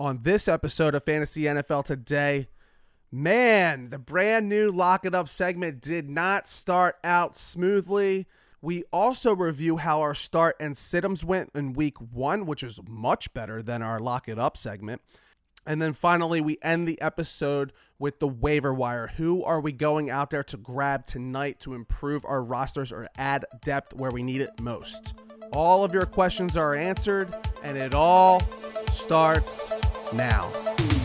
on this episode of Fantasy NFL Today. Man, the brand new Lock It Up segment did not start out smoothly. We also review how our start and situms went in week one, which is much better than our Lock It Up segment. And then finally, we end the episode with the waiver wire. Who are we going out there to grab tonight to improve our rosters or add depth where we need it most? All of your questions are answered, and it all starts now.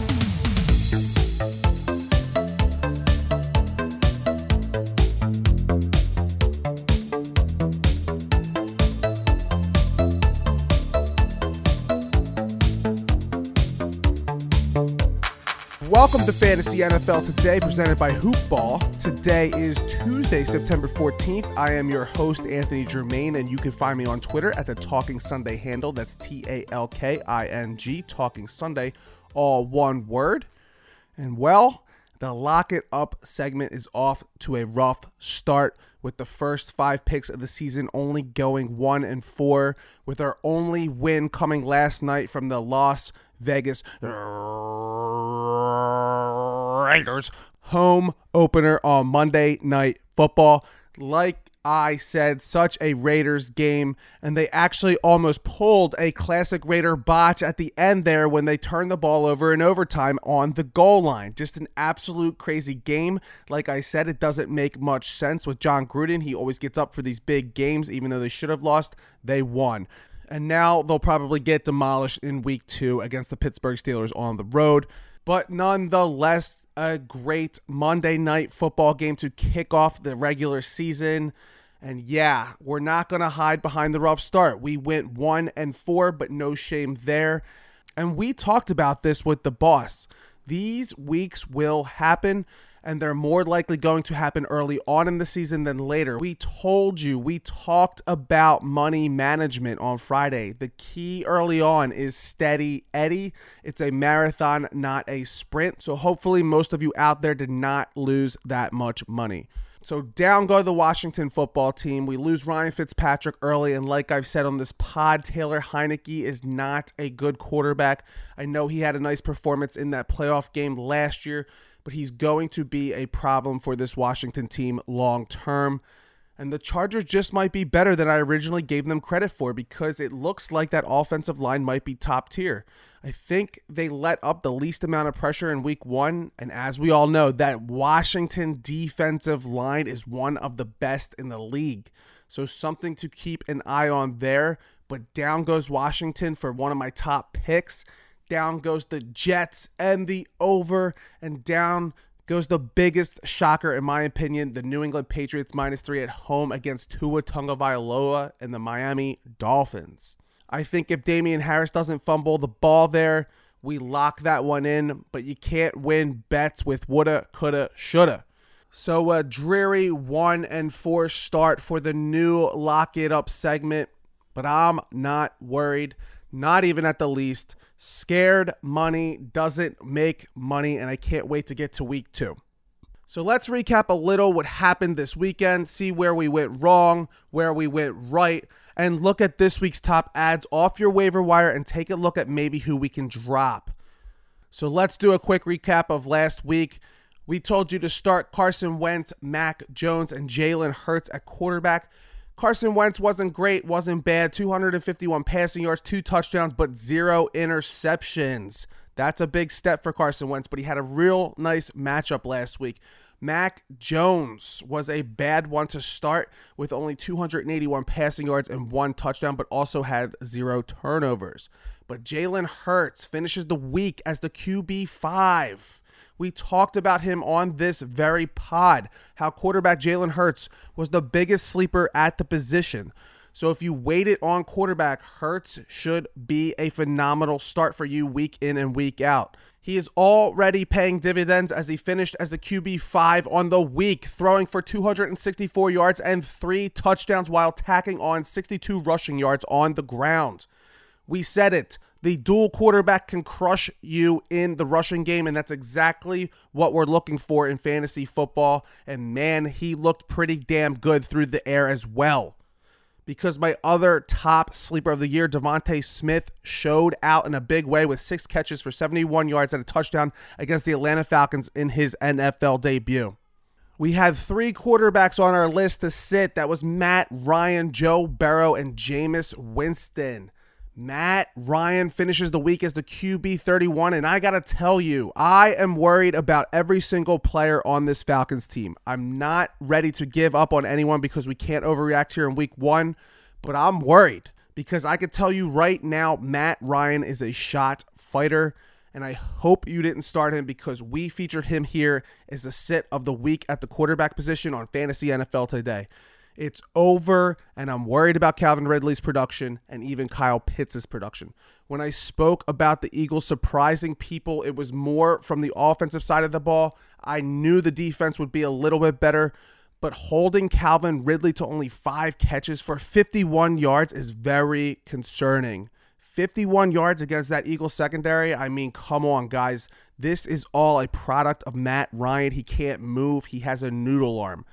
Welcome to Fantasy NFL Today, presented by Hoopball. Today is Tuesday, September 14th. I am your host, Anthony Germain, and you can find me on Twitter at the Talking Sunday handle. That's T A L K I N G, Talking Sunday, all one word. And well, the Lock It Up segment is off to a rough start with the first five picks of the season only going one and four, with our only win coming last night from the Las Vegas Raiders home opener on Monday Night Football. Like I said, such a Raiders game, and they actually almost pulled a classic Raider botch at the end there when they turned the ball over in overtime on the goal line. Just an absolute crazy game. Like I said, it doesn't make much sense with Jon Gruden. He always gets up for these big games, even though they should have lost, they won. And now they'll probably get demolished in week two against the Pittsburgh Steelers on the road but nonetheless, a great Monday night football game to kick off the regular season. And yeah, we're not going to hide behind the rough start. We went one and four, but no shame there. And we talked about this with the boss. These weeks will happen and they're more likely going to happen early on in the season than later. We told you, we talked about money management on Friday. The key early on is steady Eddie. It's a marathon, not a sprint. So hopefully, most of you out there did not lose that much money. So down go the Washington football team. We lose Ryan Fitzpatrick early, and like I've said on this pod, Taylor Heinicke is not a good quarterback. I know he had a nice performance in that playoff game last year, but he's going to be a problem for this Washington team long term. And the Chargers just might be better than I originally gave them credit for because it looks like that offensive line might be top tier. I think they let up the least amount of pressure in week one. And as we all know, that Washington defensive line is one of the best in the league. So something to keep an eye on there. But down goes Washington for one of my top picks. Down goes the Jets and the over, and down goes the biggest shocker, in my opinion, the New England Patriots minus three at home against Tua Tagovailoa and the Miami Dolphins. I think if Damien Harris doesn't fumble the ball there, we lock that one in, but you can't win bets with woulda, coulda, shoulda. So a dreary one and four start for the new lock it up segment, but I'm not worried, not even at the least. Scared money doesn't make money, and I can't wait to get to week two. So let's recap a little what happened this weekend, see where we went wrong, where we went right, and look at this week's top ads off your waiver wire and take a look at maybe who we can drop. So let's do a quick recap of last week. We told you to start Carson Wentz, Mac Jones, and Jalen Hurts at quarterback. Carson Wentz wasn't great, wasn't bad. 251 passing yards, two touchdowns, but zero interceptions. That's a big step for Carson Wentz, but he had a real nice matchup last week. Mac Jones was a bad one to start with only 281 passing yards and one touchdown, but also had zero turnovers. But Jalen Hurts finishes the week as the QB5. We talked about him on this very pod, how quarterback Jalen Hurts was the biggest sleeper at the position. So if you waited on quarterback, Hurts should be a phenomenal start for you week in and week out. He is already paying dividends as he finished as the QB5 on the week, throwing for 264 yards and three touchdowns while tacking on 62 rushing yards on the ground. We said it. The dual quarterback can crush you in the rushing game, and that's exactly what we're looking for in fantasy football. And man, he looked pretty damn good through the air as well. because my other top sleeper of the year, DeVonta Smith, showed out in a big way with six catches for 71 yards and a touchdown against the Atlanta Falcons in his NFL debut. We had three quarterbacks on our list to sit. That was Matt Ryan, Joe Burrow, and Jameis Winston. Matt Ryan finishes the week as the QB 31, and I got to tell you, I am worried about every single player on this Falcons team. I'm not ready to give up on anyone because we can't overreact here in week one, but I'm worried because I can tell you right now, Matt Ryan is a shot fighter, and I hope you didn't start him because we featured him here as the sit of the week at the quarterback position on Fantasy NFL today. It's over, and I'm worried about Calvin Ridley's production and even Kyle Pitts' production. When I spoke about the Eagles surprising people, it was more from the offensive side of the ball. I knew the defense would be a little bit better, but holding Calvin Ridley to only five catches for 51 yards is very concerning. 51 yards against that Eagles secondary. I mean, come on, guys. This is all a product of Matt Ryan. He can't move, he has a noodle arm.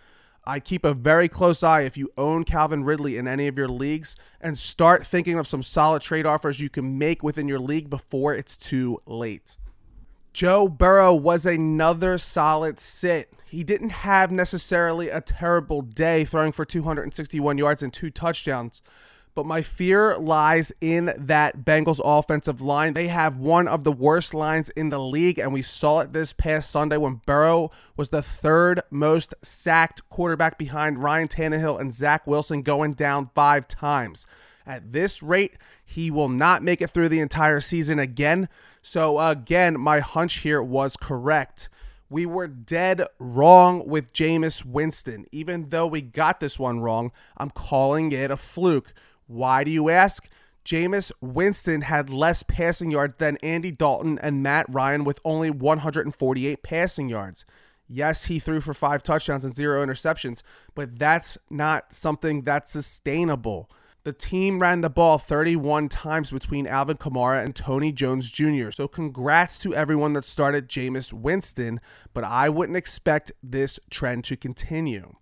I keep a very close eye if you own Calvin Ridley in any of your leagues and start thinking of some solid trade offers you can make within your league before it's too late. Joe Burrow was another solid sit. He didn't have necessarily a terrible day throwing for 261 yards and two touchdowns, but my fear lies in that Bengals offensive line. They have one of the worst lines in the league, and we saw it this past Sunday when Burrow was the third most sacked quarterback behind Ryan Tannehill and Zach Wilson, going down five times. At this rate, he will not make it through the entire season again. So, again, my hunch here was correct. We were dead wrong with Jameis Winston. Even though we got this one wrong, I'm calling it a fluke. Why do you ask? Jameis Winston had less passing yards than Andy Dalton and Matt Ryan with only 148 passing yards. Yes, he threw for five touchdowns and zero interceptions, but that's not something that's sustainable. The team ran the ball 31 times between Alvin Kamara and Tony Jones Jr. So congrats to everyone that started Jameis Winston, but I wouldn't expect this trend to continue.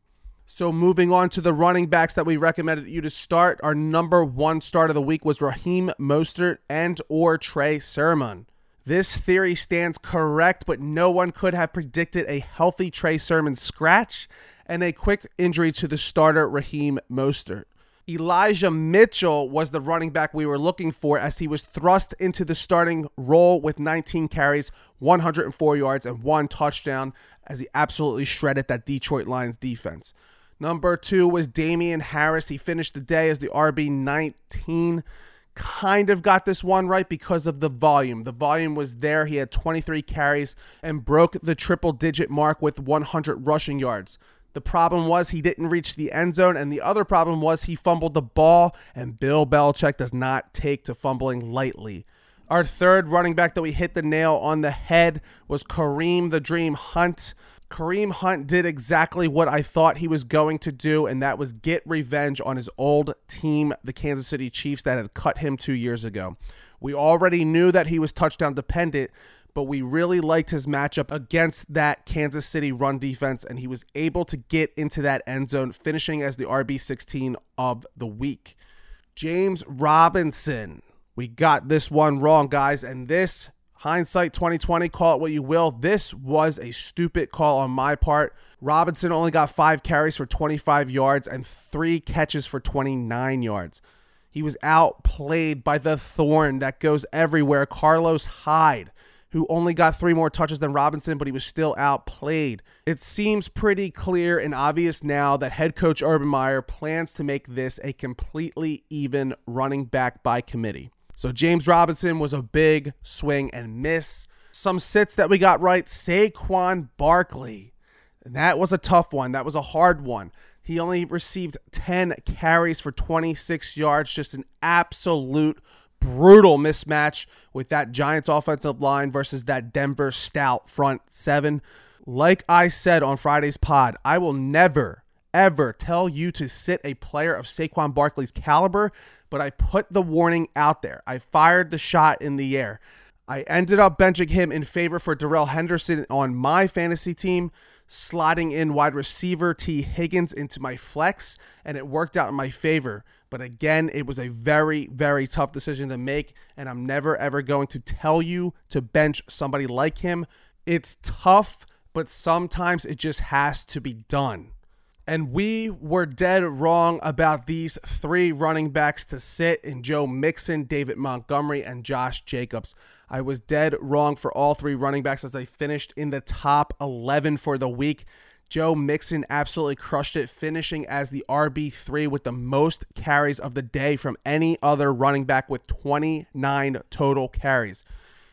So moving on to the running backs that we recommended you to start, our number one start of the week was Raheem Mostert and or Trey Sermon. This theory stands correct, but no one could have predicted a healthy Trey Sermon scratch and a quick injury to the starter Raheem Mostert. Elijah Mitchell was the running back we were looking for as he was thrust into the starting role with 19 carries, 104 yards, and one touchdown as he absolutely shredded that Detroit Lions defense. Number two was Damien Harris. He finished the day as the RB 19. Kind of got this one right because of the volume. The volume was there. He had 23 carries and broke the triple digit mark with 100 rushing yards. The problem was he didn't reach the end zone, and the other problem was he fumbled the ball, and Bill Belichick does not take to fumbling lightly. Our third running back that we hit the nail on the head was Kareem the Dream Hunt. Kareem Hunt did exactly what I thought he was going to do, and that was get revenge on his old team, the Kansas City Chiefs, that had cut him two years ago. We already knew that he was touchdown dependent, but we really liked his matchup against that Kansas City run defense, and he was able to get into that end zone, finishing as the RB16 of the week. James Robinson. We got this one wrong, guys, and this Hindsight 2020, call it what you will. This was a stupid call on my part. Robinson only got five carries for 25 yards and three catches for 29 yards. He was outplayed by the thorn that goes everywhere, Carlos Hyde, who only got three more touches than Robinson, but he was still outplayed. It seems pretty clear and obvious now that head coach Urban Meyer plans to make this a completely even running back by committee. So James Robinson was a big swing and miss. Some sits that we got right. Saquon Barkley. And that was a tough one. That was a hard one. He only received 10 carries for 26 yards. Just an absolute brutal mismatch with that Giants offensive line versus that Denver stout front seven. Like I said on Friday's pod, I will never, ever tell you to sit a player of Saquon Barkley's caliber but I put the warning out there. I fired the shot in the air. I ended up benching him in favor for Darrell Henderson on my fantasy team, slotting in wide receiver Tee Higgins into my flex, and it worked out in my favor. But again, it was a very, very tough decision to make. And I'm never, ever going to tell you to bench somebody like him. It's tough, but sometimes it just has to be done. And we were dead wrong about these three running backs to sit in Joe Mixon, David Montgomery, and Josh Jacobs. I was dead wrong for all three running backs as they finished in the top 11 for the week. Joe Mixon absolutely crushed it, finishing as the RB3 with the most carries of the day from any other running back with 29 total carries.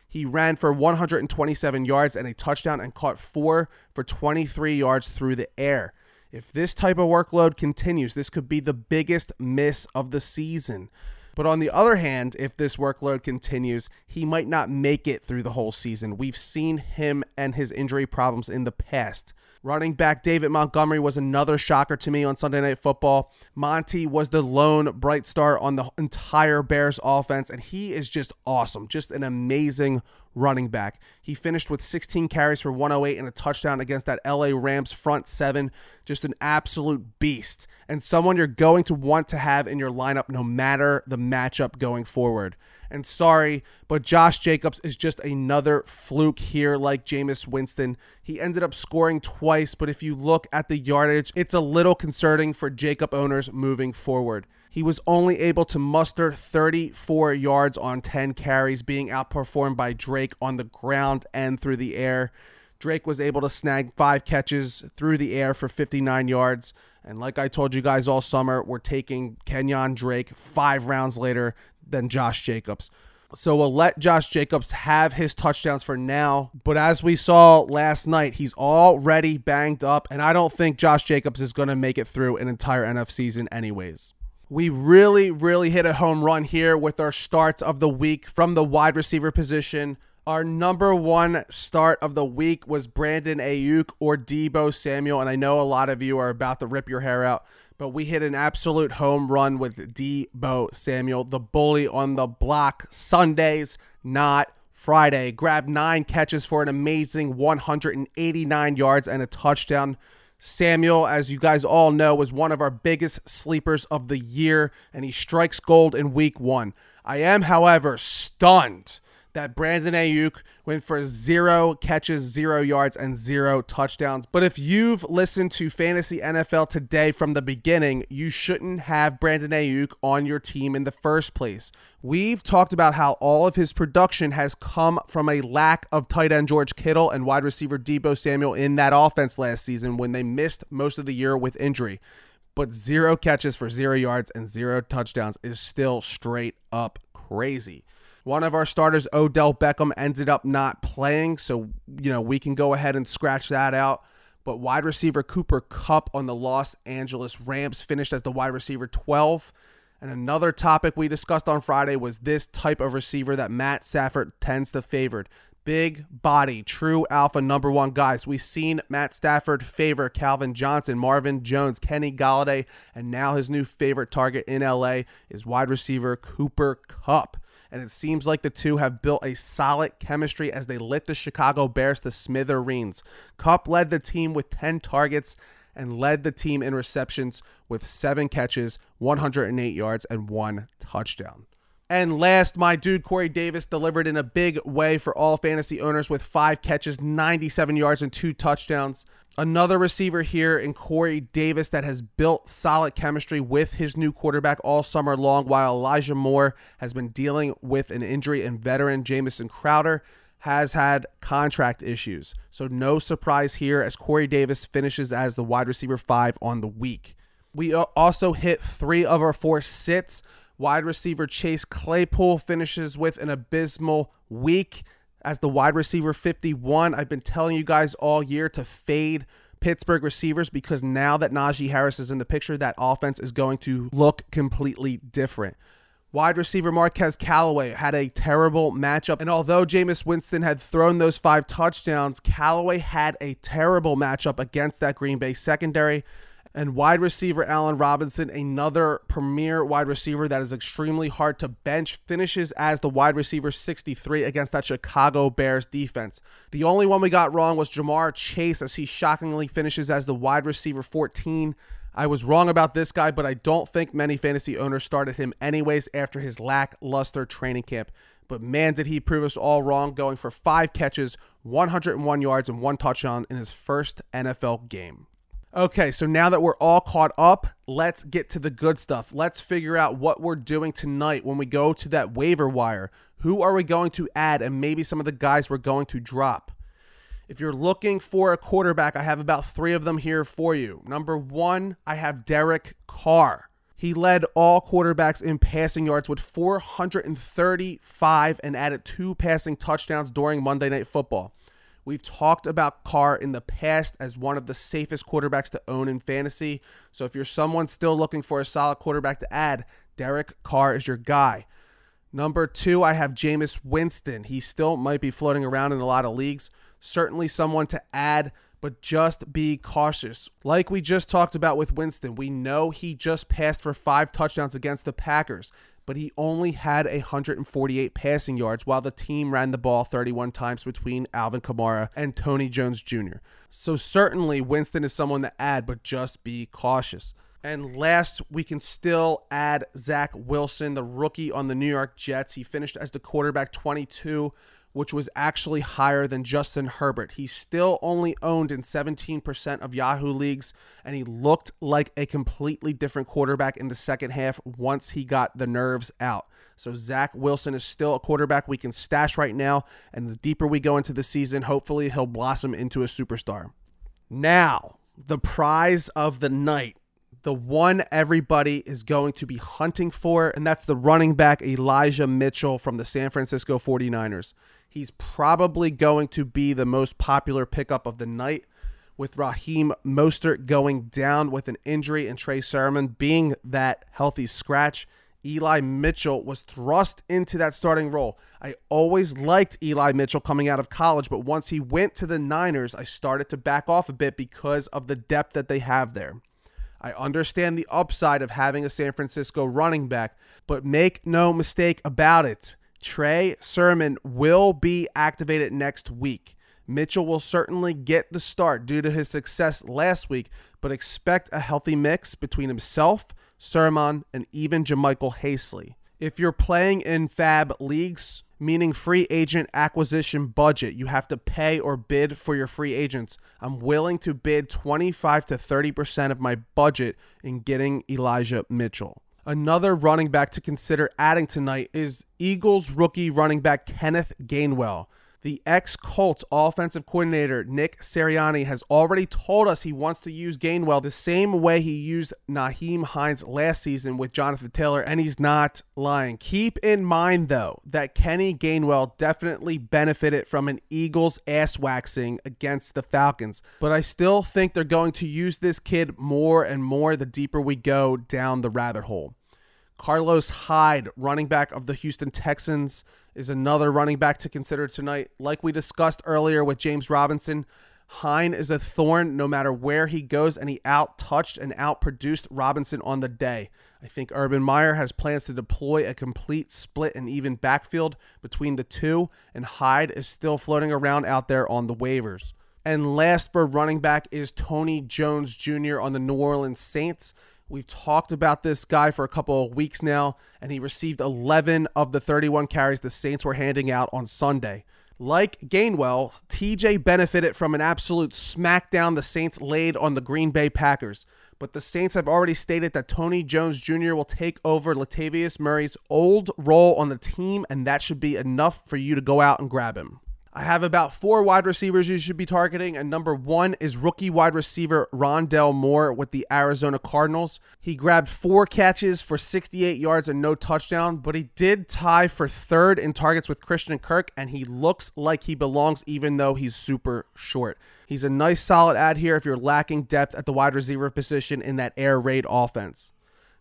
He ran for 127 yards and a touchdown and caught four for 23 yards through the air. If this type of workload continues, this could be the biggest miss of the season. But on the other hand, if this workload continues, he might not make it through the whole season. We've seen him and his injury problems in the past. Running back David Montgomery was another shocker to me on Sunday Night Football. Monty was the lone bright star on the entire Bears offense, and he is just awesome. Just an amazing running back. He finished with 16 carries for 108 and a touchdown against that LA Rams front seven. Just an absolute beast, and someone you're going to want to have in your lineup no matter the matchup going forward. And sorry, but Josh Jacobs is just another fluke here, like Jameis Winston. He ended up scoring twice, but if you look at the yardage, it's a little concerning for Jacob owners moving forward. He was only able to muster 34 yards on 10 carries, being outperformed by Drake on the ground and through the air. Drake was able to snag five catches through the air for 59 yards. And like I told you guys all summer, we're taking Kenyon Drake five rounds later than Josh Jacobs. So we'll let Josh Jacobs have his touchdowns for now. But as we saw last night, he's already banged up. And I don't think Josh Jacobs is going to make it through an entire NFL season, anyways. We really, really hit a home run here with our starts of the week from the wide receiver position. Our number one start of the week was Brandon Aiyuk or Deebo Samuel. And I know a lot of you are about to rip your hair out but we hit an absolute home run with Deebo Samuel, the bully on the block. Sundays, not Friday. Grabbed nine catches for an amazing 189 yards and a touchdown. Samuel, as you guys all know, was one of our biggest sleepers of the year, and he strikes gold in week one. I am, however, stunned that Brandon Aiyuk went for zero catches, zero yards, and zero touchdowns. But if you've listened to Fantasy NFL today from the beginning, you shouldn't have Brandon Aiyuk on your team in the first place. We've talked about how all of his production has come from a lack of tight end George Kittle and wide receiver Deebo Samuel in that offense last season when they missed most of the year with injury. But zero catches for zero yards and zero touchdowns is still straight up crazy. One of our starters, Odell Beckham, ended up not playing, so you know we can go ahead and scratch that out. But wide receiver Cooper Kupp on the Los Angeles Rams finished as the wide receiver 12. And another topic we discussed on Friday was this type of receiver that Matt Stafford tends to favor. Big body, true alpha number one guys. We've seen Matt Stafford favor Calvin Johnson, Marvin Jones, Kenny Golladay, and now his new favorite target in LA is wide receiver Cooper Kupp and it seems like the two have built a solid chemistry as they lit the Chicago Bears to smithereens. Kupp led the team with 10 targets and led the team in receptions with seven catches, 108 yards, and one touchdown. And last, my dude Corey Davis delivered in a big way for all fantasy owners with five catches, 97 yards, and two touchdowns. Another receiver here in Corey Davis that has built solid chemistry with his new quarterback all summer long, while Elijah Moore has been dealing with an injury, and veteran Jamison Crowder has had contract issues. So, no surprise here as Corey Davis finishes as the wide receiver five on the week. We also hit three of our four sits Wide receiver Chase Claypool finishes with an abysmal week as the wide receiver 51. I've been telling you guys all year to fade Pittsburgh receivers because now that Najee Harris is in the picture, that offense is going to look completely different. Wide receiver Marquez Callaway had a terrible matchup. And although Jameis Winston had thrown those five touchdowns, Callaway had a terrible matchup against that Green Bay secondary and wide receiver Allen Robinson, another premier wide receiver that is extremely hard to bench, finishes as the wide receiver 63 against that Chicago Bears defense. The only one we got wrong was Ja'Marr Chase, as he shockingly finishes as the wide receiver 14. I was wrong about this guy, but I don't think many fantasy owners started him anyways after his lackluster training camp. But man, did he prove us all wrong, going for five catches, 101 yards, and one touchdown in his first NFL game. Okay, so now that we're all caught up, let's get to the good stuff. Let's figure out what we're doing tonight when we go to that waiver wire. Who are we going to add, and maybe some of the guys we're going to drop? If you're looking for a quarterback, I have about three of them here for you. Number one, I have Derek Carr. He led all quarterbacks in passing yards with 435 and added two passing touchdowns during Monday Night Football. We've talked about Carr in the past as one of the safest quarterbacks to own in fantasy. So if you're someone still looking for a solid quarterback to add, Derek Carr is your guy. Number two, I have Jameis Winston. He still might be floating around in a lot of leagues. Certainly someone to add, but just be cautious. Like we just talked about with Winston, we know he just passed for five touchdowns against the Packers but he only had 148 passing yards while the team ran the ball 31 times between Alvin Kamara and Tony Jones Jr. So certainly Winston is someone to add, but just be cautious. And last, we can still add Zach Wilson, the rookie on the New York Jets. He finished as the quarterback 22 which was actually higher than Justin Herbert. He still only owned in 17% of Yahoo leagues, and he looked like a completely different quarterback in the second half once he got the nerves out. So Zach Wilson is still a quarterback we can stash right now, and the deeper we go into the season, hopefully he'll blossom into a superstar. Now, the prize of the night the one everybody is going to be hunting for, and that's the running back Elijah Mitchell from the San Francisco 49ers. He's probably going to be the most popular pickup of the night, with Raheem Mostert going down with an injury and Trey Sermon being that healthy scratch. Eli Mitchell was thrust into that starting role. I always liked Eli Mitchell coming out of college, but once he went to the Niners, I started to back off a bit because of the depth that they have there. I understand the upside of having a San Francisco running back, but make no mistake about it. Trey Sermon will be activated next week. Mitchell will certainly get the start due to his success last week, but expect a healthy mix between himself, Sermon, and even JaMycal Hasty. If you're playing in fab leagues, meaning free agent acquisition budget, you have to pay or bid for your free agents. I'm willing to bid 25 to 30% of my budget in getting Elijah Mitchell. Another running back to consider adding tonight is Eagles rookie running back Kenneth Gainwell. The ex Colts offensive coordinator Nick Sirianni has already told us he wants to use Gainwell the same way he used Nyheim Hines last season with Jonathan Taylor, and he's not lying. Keep in mind, though, that Kenny Gainwell definitely benefited from an Eagles ass waxing against the Falcons, but I still think they're going to use this kid more and more the deeper we go down the rabbit hole. Carlos Hyde, running back of the Houston Texans, is another running back to consider tonight. Like we discussed earlier with James Robinson, Hine is a thorn no matter where he goes, and he out touched and out produced Robinson on the day. I think Urban Meyer has plans to deploy a complete split and even backfield between the two, and Hyde is still floating around out there on the waivers. And last for running back is Tony Jones Jr. on the New Orleans Saints. We've talked about this guy for a couple of weeks now, and he received 11 of the 31 carries the Saints were handing out on Sunday. Like Gainwell, TJ benefited from an absolute smackdown the Saints laid on the Green Bay Packers. But the Saints have already stated that Tony Jones Jr. will take over Latavius Murray's old role on the team, and that should be enough for you to go out and grab him. I have about four wide receivers you should be targeting, and number one is rookie wide receiver Rondale Moore with the Arizona Cardinals. He grabbed four catches for 68 yards and no touchdown, but he did tie for third in targets with Christian Kirk, and he looks like he belongs even though he's super short. He's a nice solid ad here if you're lacking depth at the wide receiver position in that air raid offense.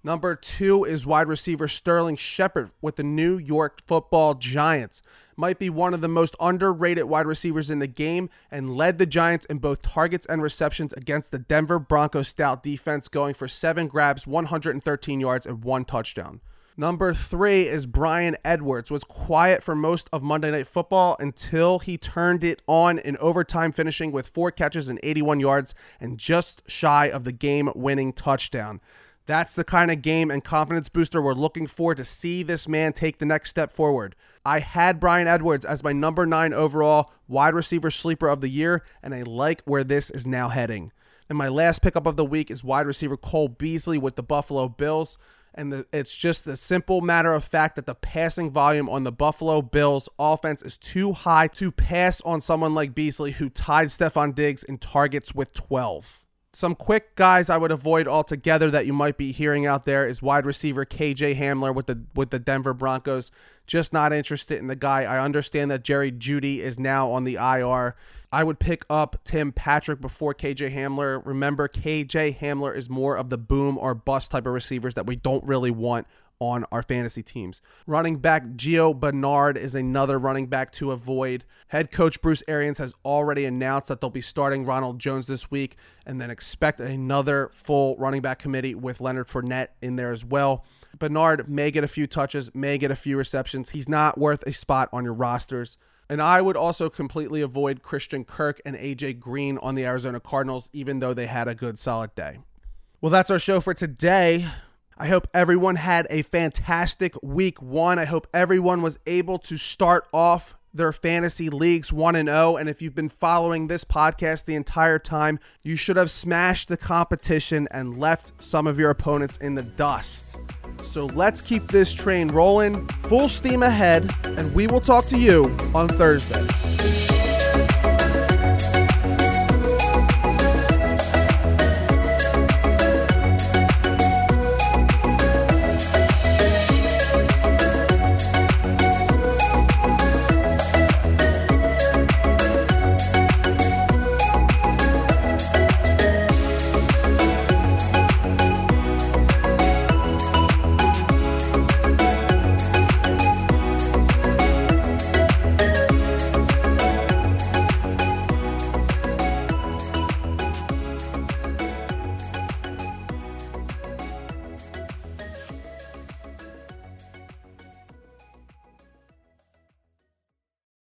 Number two is wide receiver Sterling Shepard with the New York football Giants might be one of the most underrated wide receivers in the game and led the Giants in both targets and receptions against the Denver Broncos stout defense, going for seven grabs, 113 yards, and one touchdown. Number three is Bryan Edwards. Was quiet for most of Monday Night Football until he turned it on in overtime, finishing with four catches and 81 yards and just shy of the game winning touchdown. That's the kind of game and confidence booster we're looking for to see this man take the next step forward. I had Bryan Edwards as my number nine overall wide receiver sleeper of the year, and I like where this is now heading. And my last pickup of the week is wide receiver Cole Beasley with the Buffalo Bills. And the, it's just the simple matter of fact that the passing volume on the Buffalo Bills offense is too high to pass on someone like Beasley, who tied Stefon Diggs in targets with 12. Some quick guys I would avoid altogether that you might be hearing out there is wide receiver KJ Hamler with the with the Denver Broncos. Just not interested in the guy. I understand that Jerry Jeudy is now on the IR. I would pick up Tim Patrick before KJ Hamler. Remember, KJ Hamler is more of the boom or bust type of receivers that we don't really want on our fantasy teams. Running back Gio Bernard is another running back to avoid. Head coach Bruce Arians has already announced that they'll be starting Ronald Jones this week and then expect another full running back committee with Leonard Fournette in there as well. Bernard may get a few touches, may get a few receptions. He's not worth a spot on your rosters. And I would also completely avoid Christian Kirk and AJ Green on the Arizona Cardinals, even though they had a good solid day. Well, that's our show for today. I hope everyone had a fantastic week one. I hope everyone was able to start off their fantasy leagues 1 and 0 and if you've been following this podcast the entire time, you should have smashed the competition and left some of your opponents in the dust. So let's keep this train rolling, full steam ahead, and we will talk to you on Thursday.